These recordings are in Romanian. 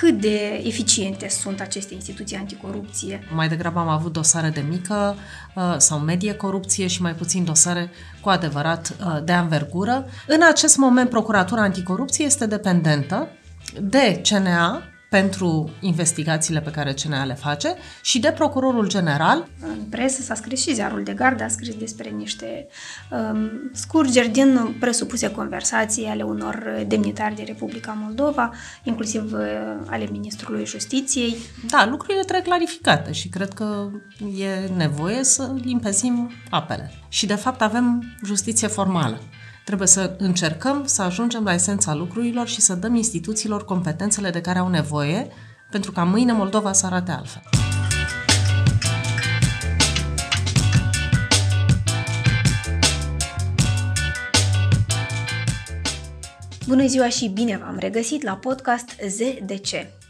cât de eficiente sunt aceste instituții anticorupție? Mai degrabă am avut dosare de mică uh, sau medie corupție și mai puțin dosare cu adevărat uh, de anvergură. În acest moment, Procuratura Anticorupție este dependentă de CNA, pentru investigațiile pe care CNA le face și de procurorul general. În presă s-a scris și ziarul de gardă, a scris despre niște um, scurgeri din presupuse conversații ale unor demnitari de Republica Moldova, inclusiv uh, ale Ministrului Justiției. Da, lucrurile trebuie clarificate și cred că e nevoie să limpezim apele. Și de fapt avem justiție formală. Trebuie să încercăm să ajungem la esența lucrurilor și să dăm instituțiilor competențele de care au nevoie pentru ca mâine Moldova să arate altfel. Bună ziua și bine v-am regăsit la podcast ZDC.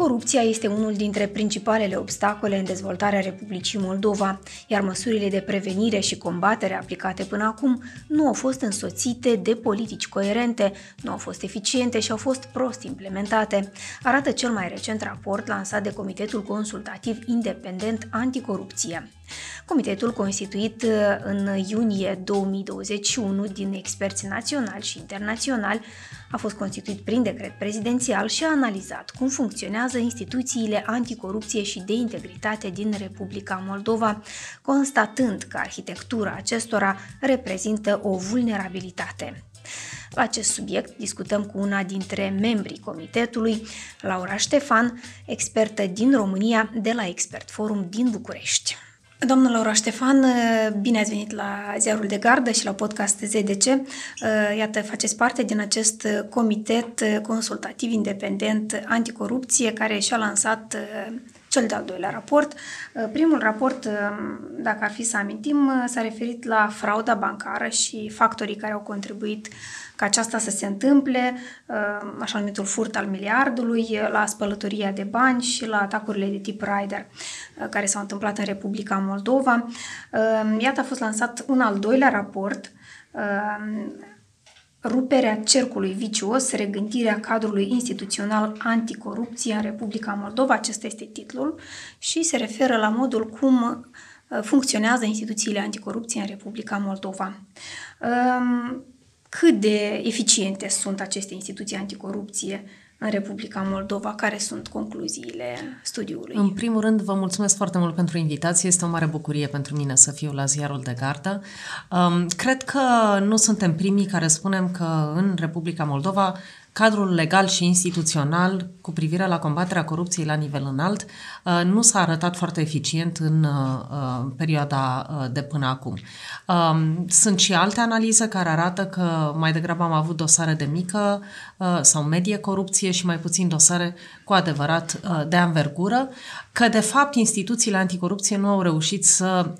Corupția este unul dintre principalele obstacole în dezvoltarea Republicii Moldova, iar măsurile de prevenire și combatere aplicate până acum nu au fost însoțite de politici coerente, nu au fost eficiente și au fost prost implementate, arată cel mai recent raport lansat de Comitetul Consultativ Independent Anticorupție. Comitetul constituit uh, în iunie 2021 din experți naționali și internaționali a fost constituit prin decret prezidențial și a analizat cum funcționează instituțiile anticorupție și de integritate din Republica Moldova, constatând că arhitectura acestora reprezintă o vulnerabilitate. La acest subiect discutăm cu una dintre membrii comitetului, Laura Ștefan, expertă din România de la Expert Forum din București. Domnul Laura Ștefan, bine ați venit la Ziarul de Gardă și la podcast ZDC. Iată, faceți parte din acest comitet consultativ independent anticorupție care și-a lansat cel de-al doilea raport. Primul raport, dacă ar fi să amintim, s-a referit la frauda bancară și factorii care au contribuit ca aceasta să se întâmple, uh, așa numitul furt al miliardului, uh, la spălătoria de bani și la atacurile de tip Rider uh, care s-au întâmplat în Republica Moldova. Iată a fost lansat un al doilea raport ruperea cercului vicios, regândirea cadrului instituțional anticorupție în Republica Moldova, acesta este titlul, și se referă la modul cum funcționează instituțiile anticorupție în Republica Moldova. Cât de eficiente sunt aceste instituții anticorupție în Republica Moldova? Care sunt concluziile studiului? În primul rând, vă mulțumesc foarte mult pentru invitație. Este o mare bucurie pentru mine să fiu la ziarul de gardă. Um, cred că nu suntem primii care spunem că în Republica Moldova cadrul legal și instituțional cu privire la combaterea corupției la nivel înalt uh, nu s-a arătat foarte eficient în uh, uh, perioada de până acum. Um, sunt și alte analize care arată că mai degrabă am avut dosare de mică sau medie corupție și mai puțin dosare cu adevărat de anvergură, că de fapt instituțiile anticorupție nu au reușit să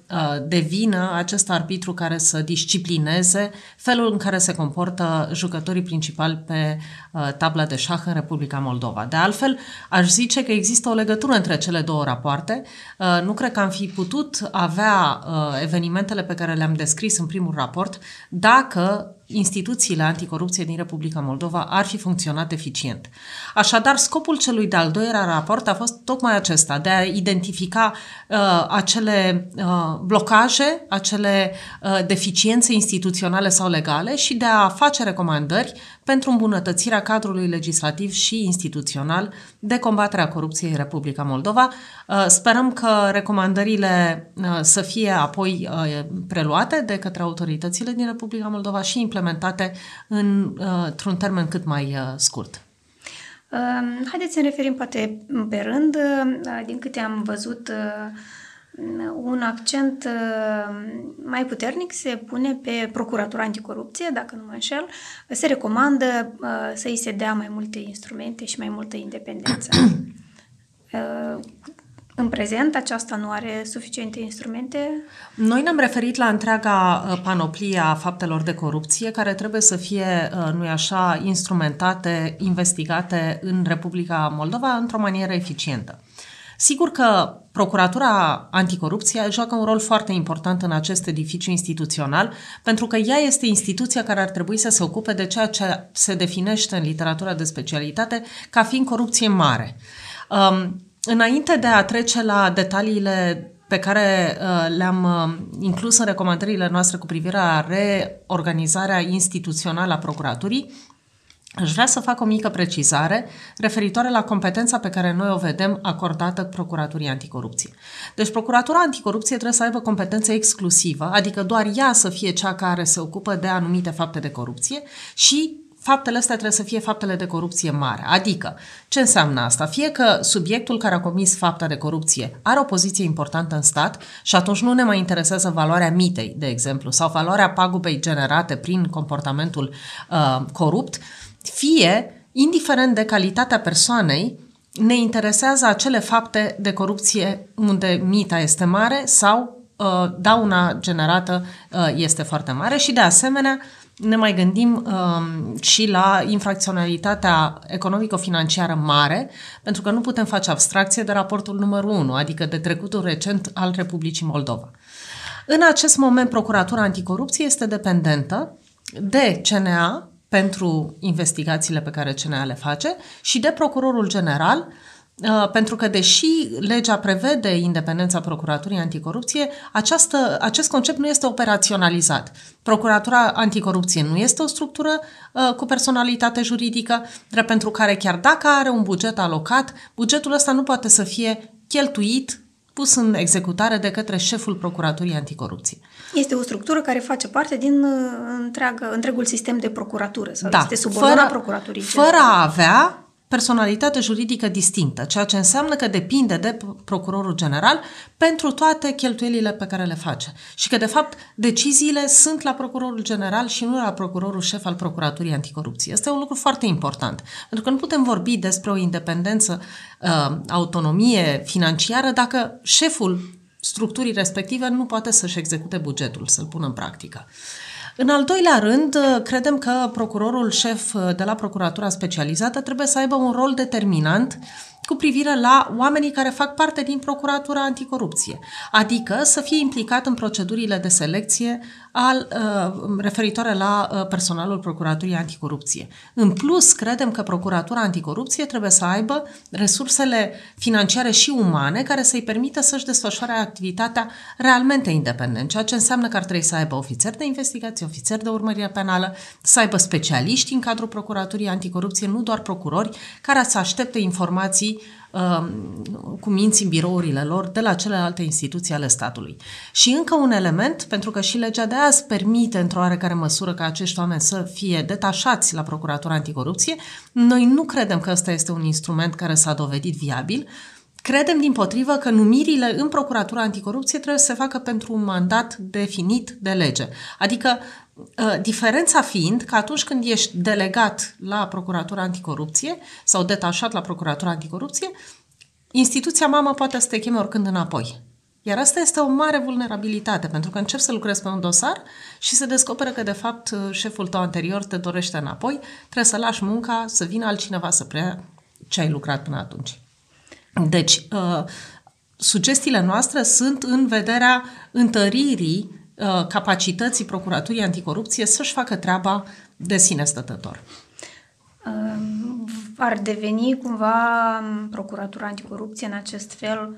devină acest arbitru care să disciplineze felul în care se comportă jucătorii principali pe Uh, tabla de șah în Republica Moldova. De altfel, aș zice că există o legătură între cele două rapoarte. Uh, nu cred că am fi putut avea uh, evenimentele pe care le-am descris în primul raport dacă instituțiile anticorupție din Republica Moldova ar fi funcționat eficient. Așadar, scopul celui de-al doilea raport a fost tocmai acesta, de a identifica uh, acele uh, blocaje, acele uh, deficiențe instituționale sau legale și de a face recomandări pentru îmbunătățirea cadrului legislativ și instituțional de combaterea corupției în Republica Moldova. Uh, sperăm că recomandările uh, să fie apoi uh, preluate de către autoritățile din Republica Moldova și implementate în, într-un termen cât mai scurt. Haideți să ne referim poate pe rând. Din câte am văzut, un accent mai puternic se pune pe Procuratura Anticorupție, dacă nu mă înșel. Se recomandă să îi se dea mai multe instrumente și mai multă independență. În prezent, aceasta nu are suficiente instrumente? Noi ne-am referit la întreaga uh, panoplie a faptelor de corupție care trebuie să fie, uh, nu așa, instrumentate, investigate în Republica Moldova într-o manieră eficientă. Sigur că Procuratura Anticorupție joacă un rol foarte important în acest edificiu instituțional, pentru că ea este instituția care ar trebui să se ocupe de ceea ce se definește în literatura de specialitate ca fiind corupție mare. Um, înainte de a trece la detaliile pe care uh, le-am uh, inclus în recomandările noastre cu privire la reorganizarea instituțională a procuraturii, Aș vrea să fac o mică precizare referitoare la competența pe care noi o vedem acordată Procuraturii Anticorupție. Deci Procuratura Anticorupție trebuie să aibă competență exclusivă, adică doar ea să fie cea care se ocupă de anumite fapte de corupție și faptele astea trebuie să fie faptele de corupție mare. Adică, ce înseamnă asta? Fie că subiectul care a comis fapta de corupție are o poziție importantă în stat și atunci nu ne mai interesează valoarea mitei, de exemplu, sau valoarea pagubei generate prin comportamentul uh, corupt, fie, indiferent de calitatea persoanei, ne interesează acele fapte de corupție unde mita este mare sau uh, dauna generată uh, este foarte mare și, de asemenea, ne mai gândim um, și la infracționalitatea economico-financiară mare, pentru că nu putem face abstracție de raportul numărul 1, adică de trecutul recent al Republicii Moldova. În acest moment, Procuratura Anticorupție este dependentă de CNA pentru investigațiile pe care CNA le face și de Procurorul General Uh, pentru că, deși legea prevede independența Procuraturii Anticorupție, această, acest concept nu este operaționalizat. Procuratura Anticorupție nu este o structură uh, cu personalitate juridică, drept pentru care, chiar dacă are un buget alocat, bugetul ăsta nu poate să fie cheltuit pus în executare de către șeful Procuraturii Anticorupție. Este o structură care face parte din uh, întreagă, întregul sistem de procuratură sau da, este subordonat fără, Procuraturii. Fără a avea personalitate juridică distinctă, ceea ce înseamnă că depinde de procurorul general pentru toate cheltuielile pe care le face. Și că, de fapt, deciziile sunt la procurorul general și nu la procurorul șef al Procuraturii Anticorupție. Este un lucru foarte important, pentru că nu putem vorbi despre o independență, uh, autonomie financiară dacă șeful structurii respective nu poate să-și execute bugetul, să-l pună în practică. În al doilea rând, credem că procurorul șef de la Procuratura Specializată trebuie să aibă un rol determinant cu privire la oamenii care fac parte din Procuratura Anticorupție, adică să fie implicat în procedurile de selecție al, uh, referitoare la uh, personalul Procuraturii Anticorupție. În plus, credem că Procuratura Anticorupție trebuie să aibă resursele financiare și umane care să-i permită să-și desfășoare activitatea realmente independent, ceea ce înseamnă că ar trebui să aibă ofițeri de investigație, ofițeri de urmărire penală, să aibă specialiști în cadrul Procuraturii Anticorupție, nu doar procurori, care să aștepte informații Um, cu minți în birourile lor de la celelalte instituții ale statului. Și încă un element, pentru că și legea de azi permite într-o oarecare măsură ca acești oameni să fie detașați la Procuratura Anticorupție, noi nu credem că ăsta este un instrument care s-a dovedit viabil, Credem, din potrivă, că numirile în Procuratura Anticorupție trebuie să se facă pentru un mandat definit de lege. Adică, ă, diferența fiind că atunci când ești delegat la Procuratura Anticorupție sau detașat la Procuratura Anticorupție, instituția mamă poate să te cheme oricând înapoi. Iar asta este o mare vulnerabilitate, pentru că începi să lucrezi pe un dosar și se descoperă că, de fapt, șeful tău anterior te dorește înapoi, trebuie să lași munca, să vină altcineva să preia ce ai lucrat până atunci. Deci, uh, sugestiile noastre sunt în vederea întăririi uh, capacității Procuraturii Anticorupție să-și facă treaba de sine stătător. Um, ar deveni cumva Procuratura Anticorupție în acest fel,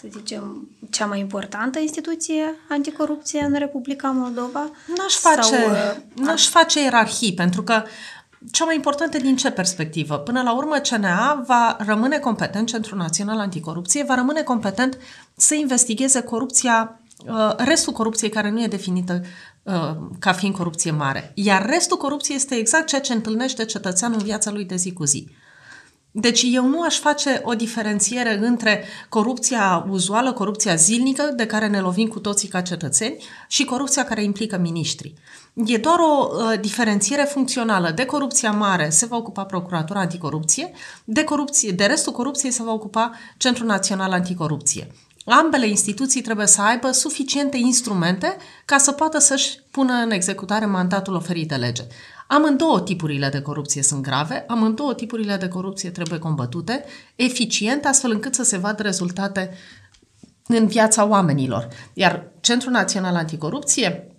să zicem, cea mai importantă instituție anticorupție în Republica Moldova? N-aș face, sau, uh, n-aș face ierarhii, pentru că cea mai importantă din ce perspectivă? Până la urmă, CNA va rămâne competent, Centrul Național Anticorupție, va rămâne competent să investigheze corupția, uh, restul corupției care nu e definită uh, ca fiind corupție mare. Iar restul corupției este exact ceea ce întâlnește cetățeanul în viața lui de zi cu zi. Deci eu nu aș face o diferențiere între corupția uzuală, corupția zilnică, de care ne lovim cu toții ca cetățeni, și corupția care implică miniștri. E doar o uh, diferențiere funcțională. De corupția mare se va ocupa Procuratura Anticorupție, de, corupție, de restul corupției se va ocupa Centrul Național Anticorupție. Ambele instituții trebuie să aibă suficiente instrumente ca să poată să-și pună în executare mandatul oferit de lege. Amândouă tipurile de corupție sunt grave, amândouă tipurile de corupție trebuie combătute eficient, astfel încât să se vadă rezultate în viața oamenilor. Iar Centrul Național Anticorupție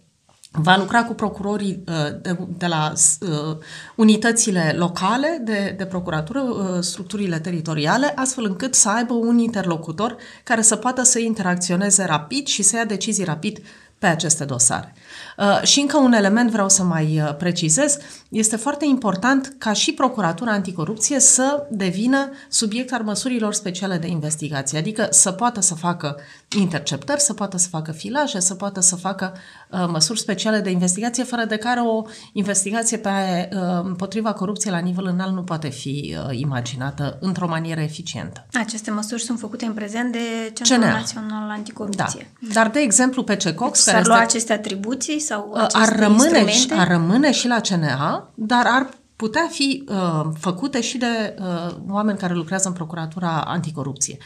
va lucra cu procurorii uh, de, de la uh, unitățile locale de, de procuratură, uh, structurile teritoriale, astfel încât să aibă un interlocutor care să poată să interacționeze rapid și să ia decizii rapid pe aceste dosare. Uh, și încă un element vreau să mai uh, precizez. Este foarte important ca și Procuratura Anticorupție să devină subiect al măsurilor speciale de investigație, adică să poată să facă interceptări, să poată să facă filaje, să poată să facă uh, măsuri speciale de investigație, fără de care o investigație pe, uh, împotriva corupției la nivel înalt nu poate fi uh, imaginată într-o manieră eficientă. Aceste măsuri sunt făcute în prezent de Centrul CNA. Național Anticorupție. Da. Dar, de exemplu, pe CECOX... Deci, care s-ar lua este, aceste atribuții sau uh, aceste ar rămâne, instrumente? ar rămâne și la CNA, dar ar putea fi uh, făcute și de uh, oameni care lucrează în Procuratura Anticorupție.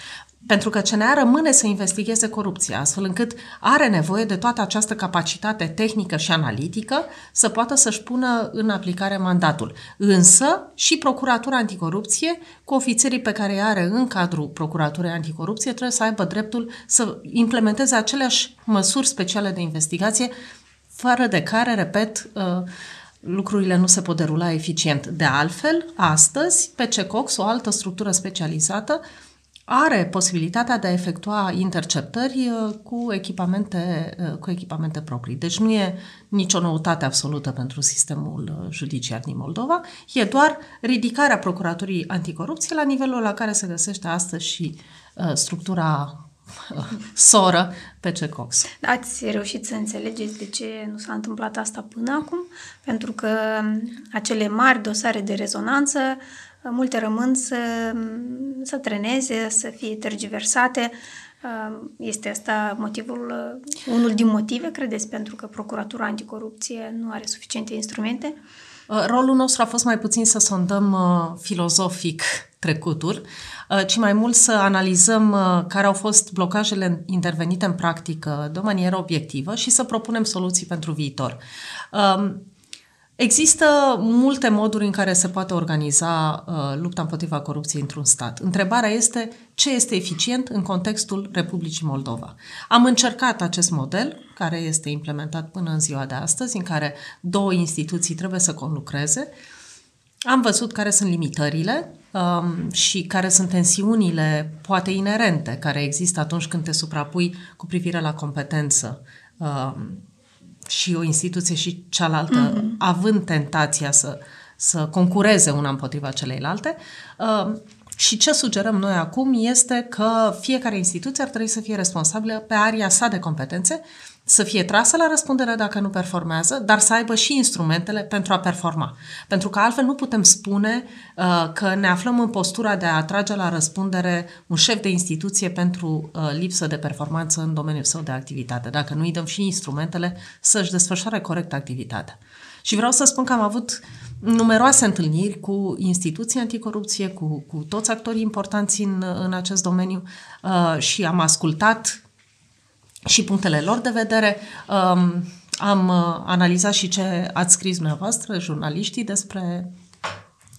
Pentru că CNA rămâne să investigheze corupția, astfel încât are nevoie de toată această capacitate tehnică și analitică să poată să-și pună în aplicare mandatul. Însă și Procuratura Anticorupție, cu ofițerii pe care îi are în cadrul Procuraturii Anticorupție, trebuie să aibă dreptul să implementeze aceleași măsuri speciale de investigație, fără de care, repet, uh, lucrurile nu se pot derula eficient. De altfel, astăzi, PCCOX, o altă structură specializată, are posibilitatea de a efectua interceptări uh, cu echipamente, uh, cu echipamente proprii. Deci nu e nicio noutate absolută pentru sistemul uh, judiciar din Moldova, e doar ridicarea Procuraturii Anticorupție la nivelul la care se găsește astăzi și structura soră pe CECOX. Ați reușit să înțelegeți de ce nu s-a întâmplat asta până acum? Pentru că um, acele mari dosare de rezonanță multe rămân să, să treneze, să fie tergiversate. Este asta motivul, unul din motive, credeți, pentru că Procuratura Anticorupție nu are suficiente instrumente? Uh, rolul nostru a fost mai puțin să sondăm uh, filozofic trecutul, uh, ci mai mult să analizăm care au fost blocajele intervenite în practică de o manieră obiectivă și să propunem soluții pentru viitor. Um, Există multe moduri în care se poate organiza uh, lupta împotriva corupției într-un stat. Întrebarea este ce este eficient în contextul Republicii Moldova. Am încercat acest model, care este implementat până în ziua de astăzi, în care două instituții trebuie să conlucreze. Am văzut care sunt limitările um, și care sunt tensiunile, poate inerente, care există atunci când te suprapui cu privire la competență. Um, și o instituție și cealaltă, mm-hmm. având tentația să, să concureze una împotriva celeilalte. Uh, și ce sugerăm noi acum este că fiecare instituție ar trebui să fie responsabilă pe aria sa de competențe să fie trasă la răspundere dacă nu performează, dar să aibă și instrumentele pentru a performa. Pentru că altfel nu putem spune uh, că ne aflăm în postura de a atrage la răspundere un șef de instituție pentru uh, lipsă de performanță în domeniul său de activitate, dacă nu îi dăm și instrumentele să-și desfășoare corect activitatea. Și vreau să spun că am avut numeroase întâlniri cu instituții anticorupție, cu, cu toți actorii importanți în, în acest domeniu uh, și am ascultat și punctele lor de vedere. Um, am uh, analizat și ce ați scris dumneavoastră, jurnaliștii, despre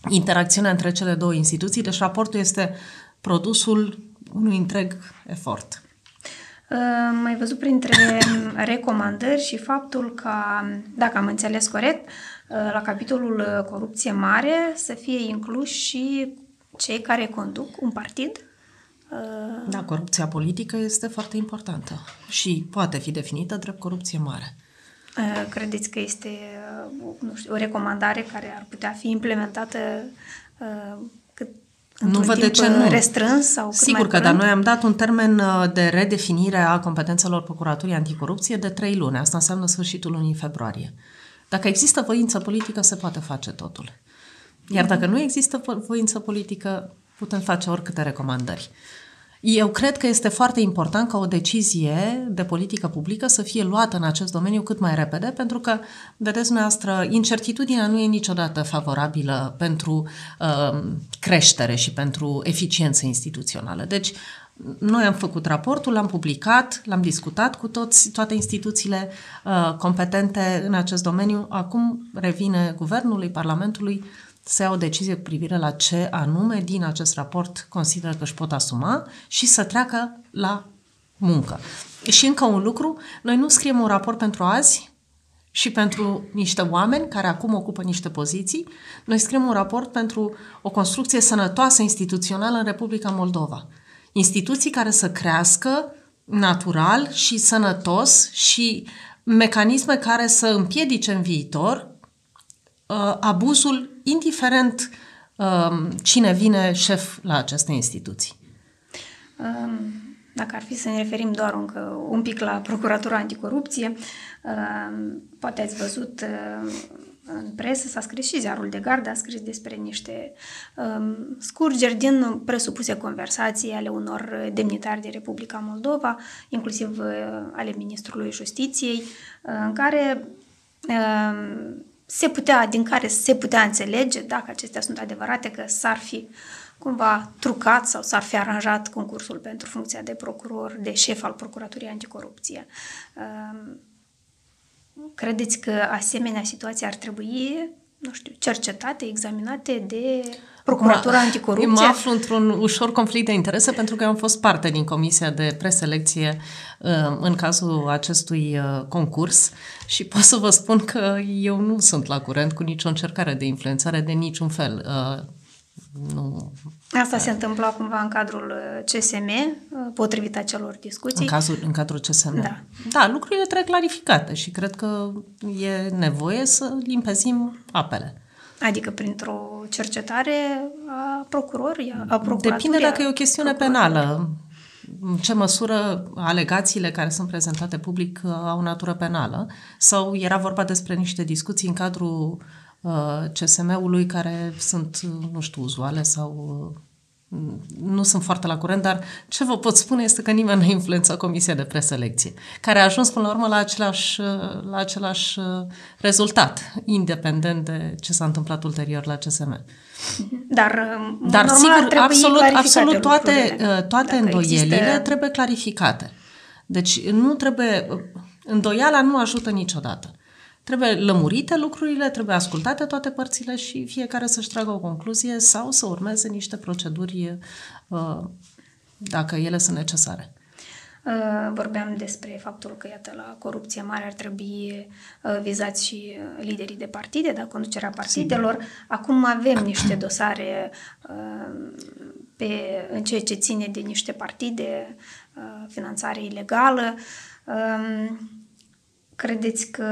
interacțiunea între cele două instituții, deci raportul este produsul unui întreg efort. Uh, mai văzut printre recomandări și faptul că, dacă am înțeles corect, uh, la capitolul corupție mare să fie inclus și cei care conduc un partid da, corupția politică este foarte importantă și poate fi definită drept corupție mare. Uh, credeți că este uh, nu știu, o recomandare care ar putea fi implementată uh, cât nu văd de ce nu. restrâns sau cât Sigur mai că, dar noi am dat un termen de redefinire a competențelor Procuraturii Anticorupție de trei luni. Asta înseamnă sfârșitul lunii februarie. Dacă există voință politică, se poate face totul. Iar dacă nu există voință politică, putem face oricâte recomandări. Eu cred că este foarte important ca o decizie de politică publică să fie luată în acest domeniu cât mai repede, pentru că, vedeți dumneavoastră, incertitudinea nu e niciodată favorabilă pentru uh, creștere și pentru eficiență instituțională. Deci, Noi am făcut raportul, l-am publicat, l-am discutat cu toți, toate instituțiile uh, competente în acest domeniu. Acum revine guvernului, Parlamentului să ia o decizie cu privire la ce anume din acest raport consideră că își pot asuma și să treacă la muncă. Și încă un lucru, noi nu scriem un raport pentru azi și pentru niște oameni care acum ocupă niște poziții, noi scriem un raport pentru o construcție sănătoasă instituțională în Republica Moldova. Instituții care să crească natural și sănătos și mecanisme care să împiedice în viitor uh, abuzul, indiferent uh, cine vine șef la aceste instituții. Um, dacă ar fi să ne referim doar încă un pic la Procuratura Anticorupție, uh, poate ați văzut uh, în presă, s-a scris și ziarul de gardă, a scris despre niște um, scurgeri din presupuse conversații ale unor demnitari de Republica Moldova, inclusiv uh, ale Ministrului Justiției, uh, în care uh, se putea, din care se putea înțelege, dacă acestea sunt adevărate, că s-ar fi cumva trucat sau s-ar fi aranjat concursul pentru funcția de procuror, de șef al Procuraturii Anticorupție. Uh, Credeți că asemenea situații ar trebui, nu știu, cercetate, examinate de Procuratura Anticorupție? Mă aflu într-un ușor conflict de interese pentru că eu am fost parte din comisia de preselecție uh, în cazul acestui uh, concurs și pot să vă spun că eu nu sunt la curent cu nicio încercare de influențare de niciun fel. Uh, nu Asta se întâmpla cumva în cadrul uh, CSM, uh, potrivit acelor discuții. În, cazul, în cadrul CSM. Da. Da, lucrurile trebuie clarificate și cred că e nevoie să limpezim apele. Adică printr-o cercetare a procurorii, a procuraturii. Depinde dacă e o chestiune penală. În ce măsură alegațiile care sunt prezentate public uh, au natură penală sau era vorba despre niște discuții în cadrul Uh, CSM-ului care sunt, nu știu, uzuale sau uh, nu sunt foarte la curent, dar ce vă pot spune este că nimeni nu a influențat Comisia de Preselecție, care a ajuns până la urmă la același, uh, la același rezultat, independent de ce s-a întâmplat ulterior la CSM. Dar, dar sigur, absolut, absolut toate, toate îndoielile există... trebuie clarificate. Deci nu trebuie... Îndoiala nu ajută niciodată. Trebuie lămurite lucrurile, trebuie ascultate toate părțile și fiecare să-și tragă o concluzie sau să urmeze niște proceduri uh, dacă ele sunt necesare. Uh, vorbeam despre faptul că, iată, la corupție mare ar trebui uh, vizați și liderii de partide, da, conducerea partidelor. Sigur. Acum avem niște dosare pe, în ceea ce ține de niște partide, finanțare ilegală. Um, Credeți că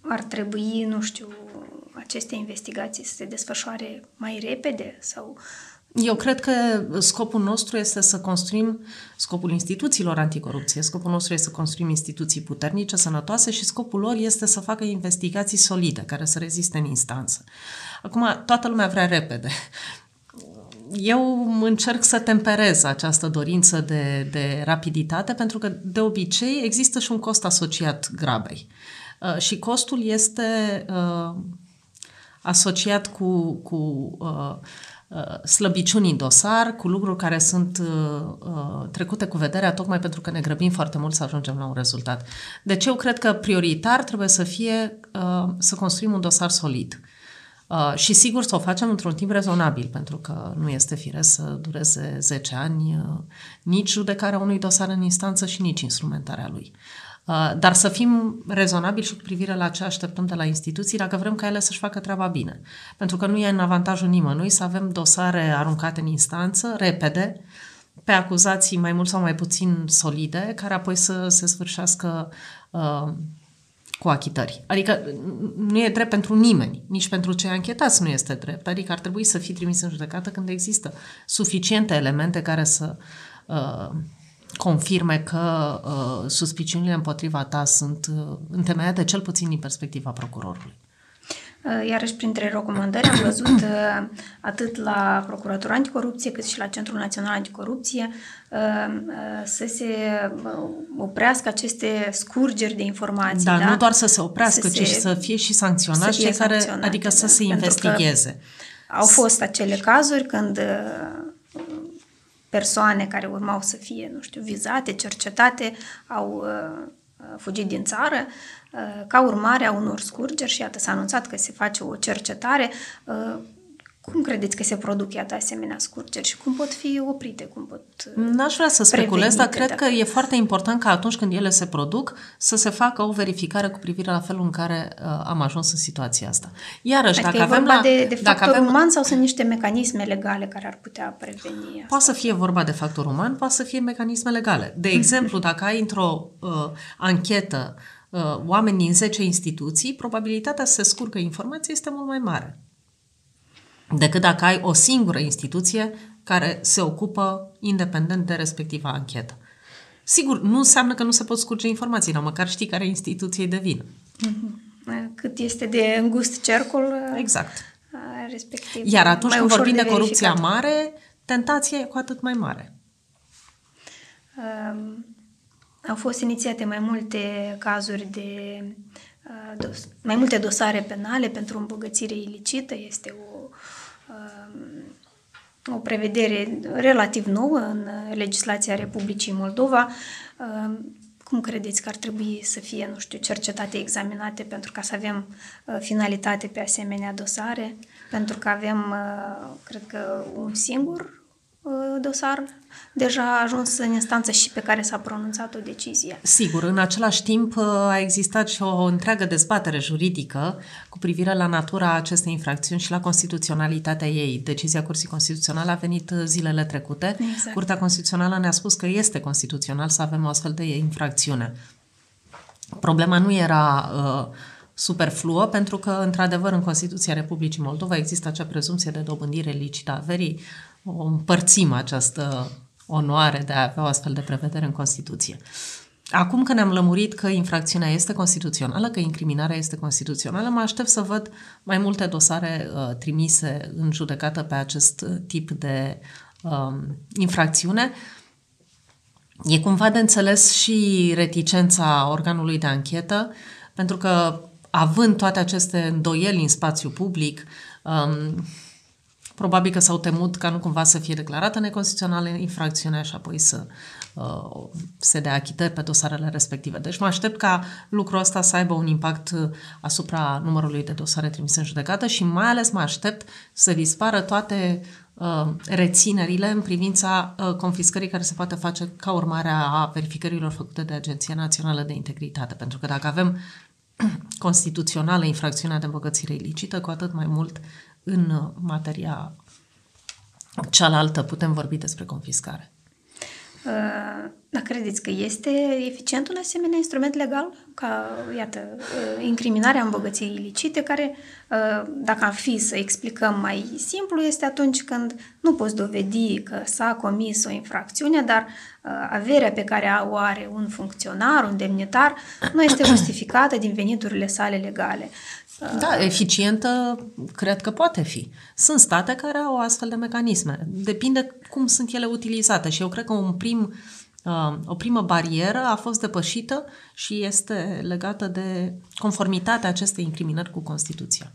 ar trebui, nu știu, aceste investigații să se desfășoare mai repede sau eu cred că scopul nostru este să construim, scopul instituțiilor anticorupție, scopul nostru este să construim instituții puternice, sănătoase și scopul lor este să facă investigații solide, care să reziste în instanță. Acum, toată lumea vrea repede eu încerc să temperez această dorință de, de rapiditate, pentru că, de obicei, există și un cost asociat grabei. Uh, și costul este uh, asociat cu, cu uh, uh, slăbiciuni în dosar, cu lucruri care sunt uh, uh, trecute cu vederea, tocmai pentru că ne grăbim foarte mult să ajungem la un rezultat. Deci eu cred că prioritar trebuie să fie uh, să construim un dosar solid. Uh, Uh, și sigur să o facem într-un timp rezonabil, pentru că nu este firesc să dureze 10 ani uh, nici judecarea unui dosar în instanță și nici instrumentarea lui. Uh, dar să fim rezonabili și cu privire la ce așteptăm de la instituții dacă vrem ca ele să-și facă treaba bine. Pentru că nu e în avantajul nimănui să avem dosare aruncate în instanță, repede, pe acuzații mai mult sau mai puțin solide, care apoi să se sfârșească uh, cu achitări. Adică nu e drept pentru nimeni, nici pentru cei anchetați nu este drept. Adică ar trebui să fie trimis în judecată când există suficiente elemente care să uh, confirme că uh, suspiciunile împotriva ta sunt uh, întemeiate cel puțin din perspectiva procurorului. Uh, iarăși, printre recomandări am văzut uh, atât la Procuratura Anticorupție cât și la Centrul Național Anticorupție uh, să se oprească aceste scurgeri de informații. Da, da? nu doar să se oprească, să ci se, să fie și sancționați cei care, adică da, să se investigheze. Au fost acele cazuri când persoane care urmau să fie, nu știu, vizate, cercetate, au fugit din țară ca urmare a unor scurgeri și iată s-a anunțat că se face o cercetare cum credeți că se produc, iată, asemenea scurgeri și cum pot fi oprite? Cum pot N-aș vrea să speculez, dar cred dacă... că e foarte important ca atunci când ele se produc să se facă o verificare cu privire la felul în care uh, am ajuns în situația asta. Iarăși, adică dacă avem vorba la, de, de factor dacă avem, uman sau sunt niște mecanisme legale care ar putea preveni asta? Poate să fie vorba de factor uman, poate să fie mecanisme legale. De exemplu, dacă ai într-o uh, anchetă uh, oameni din 10 instituții, probabilitatea să se scurgă informație este mult mai mare decât dacă ai o singură instituție care se ocupă independent de respectiva anchetă. Sigur, nu înseamnă că nu se pot scurge informații, dar măcar știi care instituție de vină. Mm-hmm. Cât este de îngust cercul exact. respectiv. Iar atunci când vorbim de, de corupția mare, tentația e cu atât mai mare. Um, au fost inițiate mai multe cazuri de uh, dos, mai multe dosare penale pentru îmbogățire ilicită. Este o o prevedere relativ nouă în legislația Republicii Moldova. Cum credeți că ar trebui să fie, nu știu, cercetate, examinate pentru ca să avem uh, finalitate pe asemenea dosare? Pentru că avem, uh, cred că, un singur Uh, dosar deja a ajuns în instanță și pe care s-a pronunțat o decizie. Sigur, în același timp uh, a existat și o întreagă dezbatere juridică cu privire la natura acestei infracțiuni și la constituționalitatea ei. Decizia Curții Constituționale a venit uh, zilele trecute. Exact. Curtea Constituțională ne-a spus că este constituțional să avem o astfel de infracțiune. Problema nu era uh, superfluă, pentru că, într-adevăr, în Constituția Republicii Moldova există acea prezumție de dobândire licită a averii o împărțim această onoare de a avea o astfel de prevedere în Constituție. Acum că ne-am lămurit că infracțiunea este constituțională, că incriminarea este constituțională, mă aștept să văd mai multe dosare uh, trimise în judecată pe acest uh, tip de uh, infracțiune. E cumva de înțeles și reticența organului de anchetă, pentru că având toate aceste îndoieli în spațiu public, um, Probabil că s-au temut ca nu cumva să fie declarată neconstituțională infracțiunea și apoi să uh, se dea achitări pe dosarele respective. Deci mă aștept ca lucrul ăsta să aibă un impact uh, asupra numărului de dosare trimise în judecată și mai ales mă aștept să dispară toate uh, reținerile în privința uh, confiscării care se poate face ca urmare a verificărilor făcute de Agenția Națională de Integritate. Pentru că dacă avem constituțională infracțiunea de îmbogățire ilicită, cu atât mai mult în materia cealaltă putem vorbi despre confiscare. Uh, dar credeți că este eficient un asemenea instrument legal? Ca, iată, uh, incriminarea îmbogățirii ilicite, care, uh, dacă ar fi să explicăm mai simplu, este atunci când nu poți dovedi că s-a comis o infracțiune, dar averea pe care o are un funcționar, un demnitar, nu este justificată din veniturile sale legale. Da, eficientă cred că poate fi. Sunt state care au astfel de mecanisme. Depinde cum sunt ele utilizate și eu cred că un prim, uh, o primă barieră a fost depășită și este legată de conformitatea acestei incriminări cu Constituția.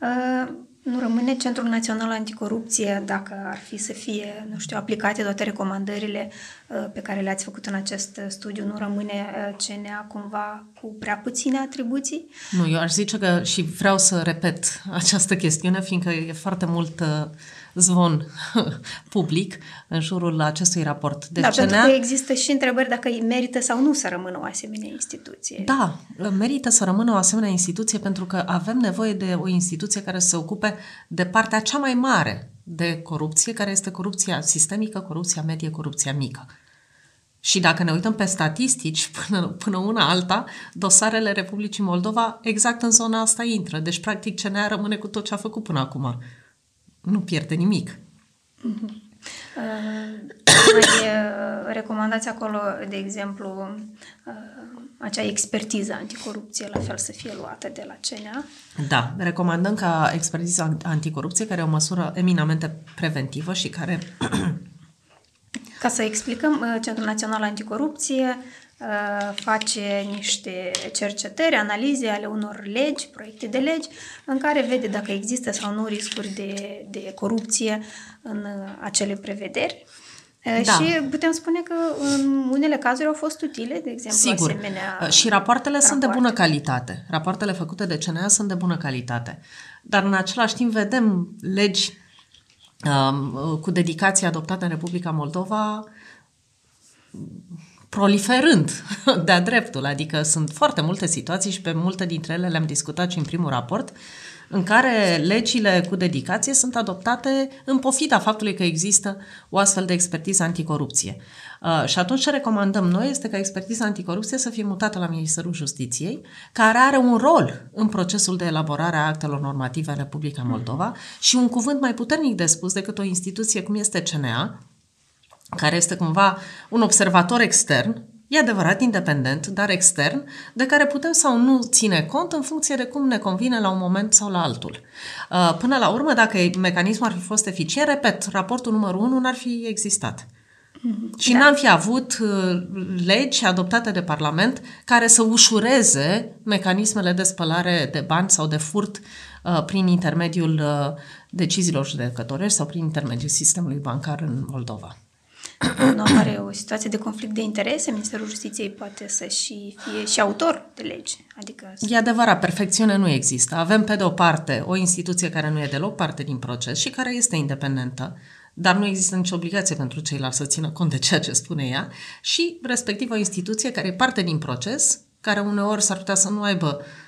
Uh nu rămâne Centrul Național Anticorupție dacă ar fi să fie, nu știu, aplicate toate recomandările uh, pe care le-ați făcut în acest studiu, nu rămâne uh, CNA cumva cu prea puține atribuții? Nu, eu aș zice că și vreau să repet această chestiune, fiindcă e foarte mult uh, zvon public în jurul acestui raport. Deci da, CNA... pentru că există și întrebări dacă merită sau nu să rămână o asemenea instituție. Da, merită să rămână o asemenea instituție pentru că avem nevoie de o instituție care să se ocupe de partea cea mai mare de corupție, care este corupția sistemică, corupția medie, corupția mică. Și dacă ne uităm pe statistici, până, până una alta, dosarele Republicii Moldova exact în zona asta intră. Deci, practic, CNA rămâne cu tot ce a făcut până acum nu pierde nimic. Uh-huh. Uh, mai uh, recomandați acolo, de exemplu, uh, acea expertiză anticorupție, la fel să fie luată de la CNA? Da, recomandăm ca expertiza anticorupție, care e o măsură eminamente preventivă și care... Ca să explicăm, uh, Centrul Național Anticorupție uh, face niște cercetări, analize ale unor legi, proiecte de legi, în care vede dacă există sau nu riscuri de, de corupție în uh, acele prevederi. Da. Și putem spune că în unele cazuri au fost utile, de exemplu, Sigur. asemenea Și rapoartele rapoarte. sunt de bună calitate. Rapoartele făcute de CNA sunt de bună calitate. Dar în același timp vedem legi um, cu dedicație adoptate în Republica Moldova proliferând de-a dreptul. Adică sunt foarte multe situații și pe multe dintre ele le-am discutat și în primul raport, în care legile cu dedicație sunt adoptate în pofida faptului că există o astfel de expertiză anticorupție. Uh, și atunci ce recomandăm noi este ca expertiza anticorupție să fie mutată la Ministerul Justiției, care are un rol în procesul de elaborare a actelor normative în Republica Moldova și un cuvânt mai puternic de spus decât o instituție cum este CNA, care este cumva un observator extern, e adevărat independent, dar extern, de care putem sau nu ține cont în funcție de cum ne convine la un moment sau la altul. Uh, până la urmă, dacă mecanismul ar fi fost eficient, repet, raportul numărul 1 n-ar fi existat. Mm-hmm. Și da. n-am fi avut uh, legi adoptate de Parlament care să ușureze mecanismele de spălare de bani sau de furt uh, prin intermediul deciziilor judecătorești sau prin intermediul sistemului bancar în Moldova nu are o situație de conflict de interese, Ministerul Justiției poate să și fie și autor de legi. Adică... E adevărat, perfecțiune nu există. Avem pe de o parte o instituție care nu e deloc parte din proces și care este independentă, dar nu există nicio obligație pentru ceilalți să țină cont de ceea ce spune ea și respectiv o instituție care e parte din proces, care uneori s-ar putea să nu aibă Uh,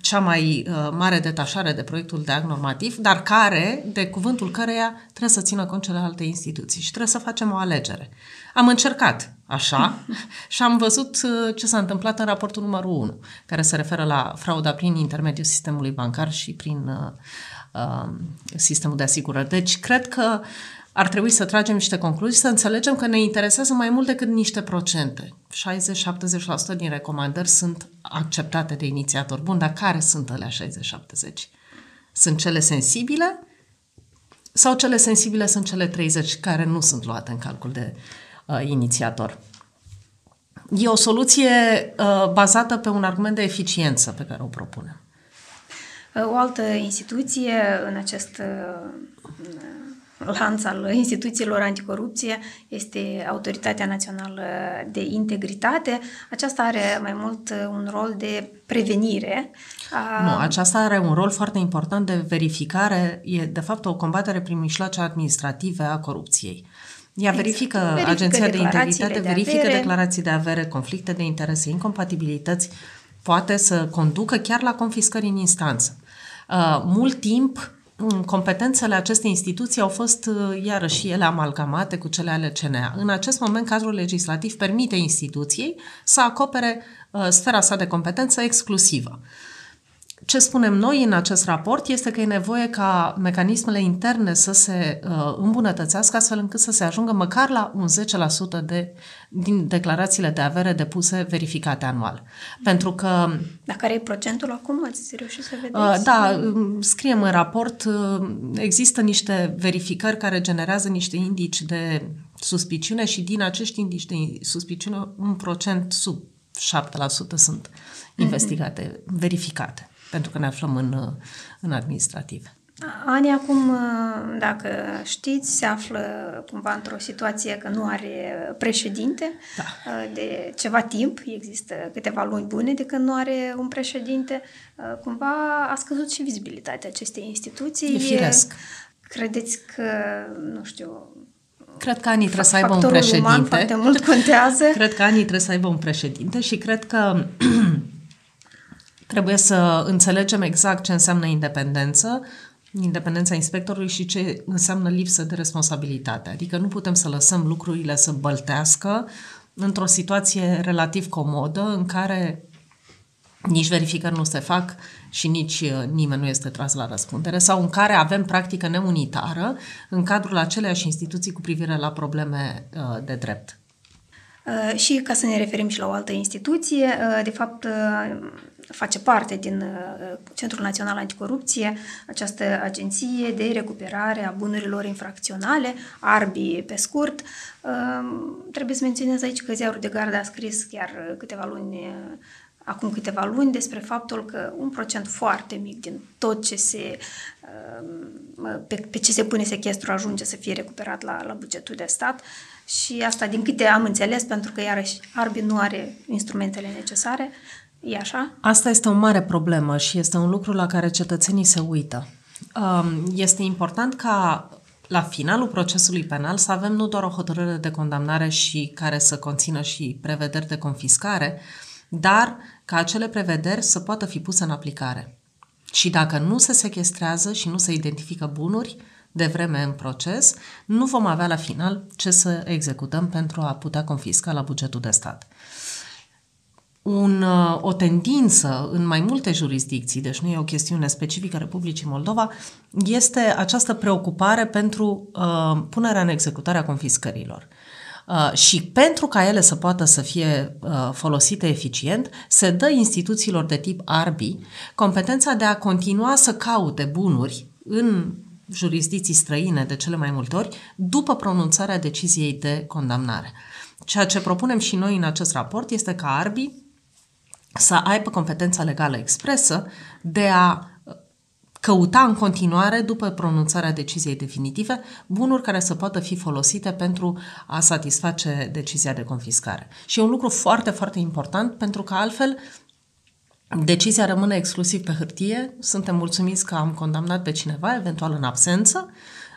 cea mai uh, mare detașare de proiectul de act normativ, dar care, de cuvântul căreia, trebuie să țină cont celelalte instituții și trebuie să facem o alegere. Am încercat așa și am văzut uh, ce s-a întâmplat în raportul numărul 1, care se referă la frauda prin intermediul sistemului bancar și prin uh, uh, sistemul de asigurări. Deci, cred că uh, ar trebui să tragem niște concluzii, să înțelegem că ne interesează mai mult decât niște procente. 60-70% din recomandări sunt acceptate de inițiator. Bun, dar care sunt alea 60-70? Sunt cele sensibile sau cele sensibile sunt cele 30 care nu sunt luate în calcul de uh, inițiator? E o soluție uh, bazată pe un argument de eficiență pe care o propunem. O altă instituție în acest uh, lanț al instituțiilor anticorupție este Autoritatea Națională de Integritate. Aceasta are mai mult un rol de prevenire. Nu, aceasta are un rol foarte important de verificare, e de fapt o combatere prin mijloace administrative a corupției. Ea verifică, exact. verifică Agenția de Integritate, de verifică avere. declarații de avere, conflicte de interese, incompatibilități, poate să conducă chiar la confiscări în instanță. Uh, mult timp competențele acestei instituții au fost uh, iarăși ele amalgamate cu cele ale CNA. În acest moment, cadrul legislativ permite instituției să acopere uh, sfera sa de competență exclusivă. Ce spunem noi în acest raport este că e nevoie ca mecanismele interne să se uh, îmbunătățească astfel încât să se ajungă măcar la un 10% de, din declarațiile de avere depuse verificate anual. Pentru că... Dar care e procentul acum? Ați reușit să vedeți? Uh, da, um, scriem în raport, uh, există niște verificări care generează niște indici de suspiciune și din acești indici de suspiciune un procent sub 7% sunt mhm. investigate, mm-hmm. verificate pentru că ne aflăm în, în administrativ. Ani acum, dacă știți, se află cumva într-o situație că nu are președinte da. de ceva timp, există câteva luni bune de când nu are un președinte, cumva a scăzut și vizibilitatea acestei instituții. E firesc. Credeți că, nu știu, Cred că Ani trebuie să aibă un președinte. Uman foarte mult contează. Cred că Ani trebuie să aibă un președinte și cred că Trebuie să înțelegem exact ce înseamnă independență, independența inspectorului și ce înseamnă lipsă de responsabilitate. Adică nu putem să lăsăm lucrurile să băltească într-o situație relativ comodă în care nici verificări nu se fac și nici uh, nimeni nu este tras la răspundere sau în care avem practică neunitară în cadrul aceleiași instituții cu privire la probleme uh, de drept. Uh, și ca să ne referim și la o altă instituție, de fapt face parte din uh, Centrul Național Anticorupție, această agenție de recuperare a bunurilor infracționale, ARBI pe scurt. Uh, trebuie să menționez aici că Ziarul de Gardă a scris chiar câteva luni acum câteva luni despre faptul că un procent foarte mic din tot ce se, pe, pe ce se pune sechestru ajunge să fie recuperat la, la bugetul de stat și asta din câte am înțeles, pentru că iarăși Arbi nu are instrumentele necesare, E așa? Asta este o mare problemă și este un lucru la care cetățenii se uită. Um, este important ca la finalul procesului penal să avem nu doar o hotărâre de condamnare și care să conțină și prevederi de confiscare, dar ca acele prevederi să poată fi puse în aplicare. Și dacă nu se sequestrează și nu se identifică bunuri de vreme în proces, nu vom avea la final ce să executăm pentru a putea confisca la bugetul de stat un, uh, o tendință în mai multe jurisdicții, deci nu e o chestiune specifică Republicii Moldova, este această preocupare pentru uh, punerea în executare a confiscărilor. Uh, și pentru ca ele să poată să fie uh, folosite eficient, se dă instituțiilor de tip ARBI competența de a continua să caute bunuri în jurisdicții străine de cele mai multe ori, după pronunțarea deciziei de condamnare. Ceea ce propunem și noi în acest raport este ca ARBI să aibă competența legală expresă de a uh, căuta în continuare, după pronunțarea deciziei definitive, bunuri care să poată fi folosite pentru a satisface decizia de confiscare. Și e un lucru foarte, foarte important, pentru că altfel decizia rămâne exclusiv pe hârtie, suntem mulțumiți că am condamnat pe cineva, eventual în absență,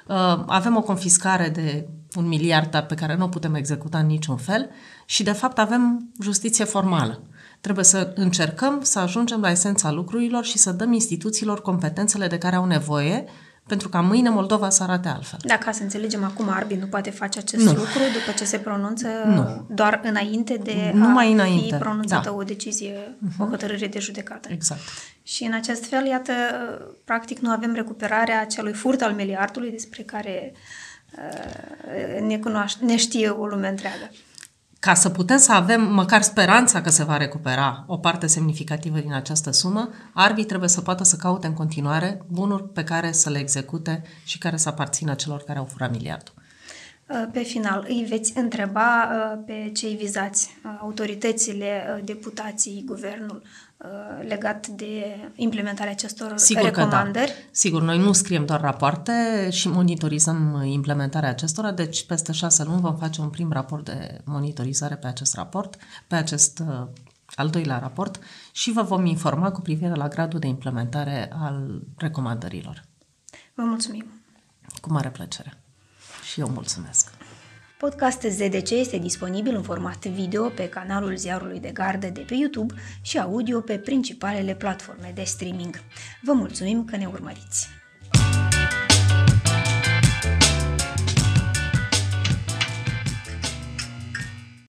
uh, avem o confiscare de un miliard pe care nu o putem executa în niciun fel și, de fapt, avem justiție formală. Trebuie să încercăm să ajungem la esența lucrurilor și să dăm instituțiilor competențele de care au nevoie pentru ca mâine Moldova să arate altfel. Da, ca să înțelegem acum, Arbi nu poate face acest nu. lucru după ce se pronunță nu. doar înainte de Numai a înainte. fi pronunțată da. o decizie, uh-huh. o hotărâre de judecată. Exact. Și în acest fel, iată, practic nu avem recuperarea acelui furt al miliardului despre care uh, ne, cunoaște, ne știe o lume întreagă ca să putem să avem măcar speranța că se va recupera o parte semnificativă din această sumă, arbii trebuie să poată să caute în continuare bunuri pe care să le execute și care să aparțină celor care au furat miliardul. Pe final, îi veți întreba uh, pe cei vizați, uh, autoritățile, uh, deputații, guvernul, Uh, legat de implementarea acestor Sigur recomandări? Că da. Sigur, noi nu scriem doar rapoarte și monitorizăm implementarea acestora, deci peste șase luni vom face un prim raport de monitorizare pe acest raport, pe acest uh, al doilea raport și vă vom informa cu privire la gradul de implementare al recomandărilor. Vă mulțumim! Cu mare plăcere! Și eu mulțumesc! Podcast ZDC este disponibil în format video pe canalul Ziarului de Gardă de pe YouTube și audio pe principalele platforme de streaming. Vă mulțumim că ne urmăriți!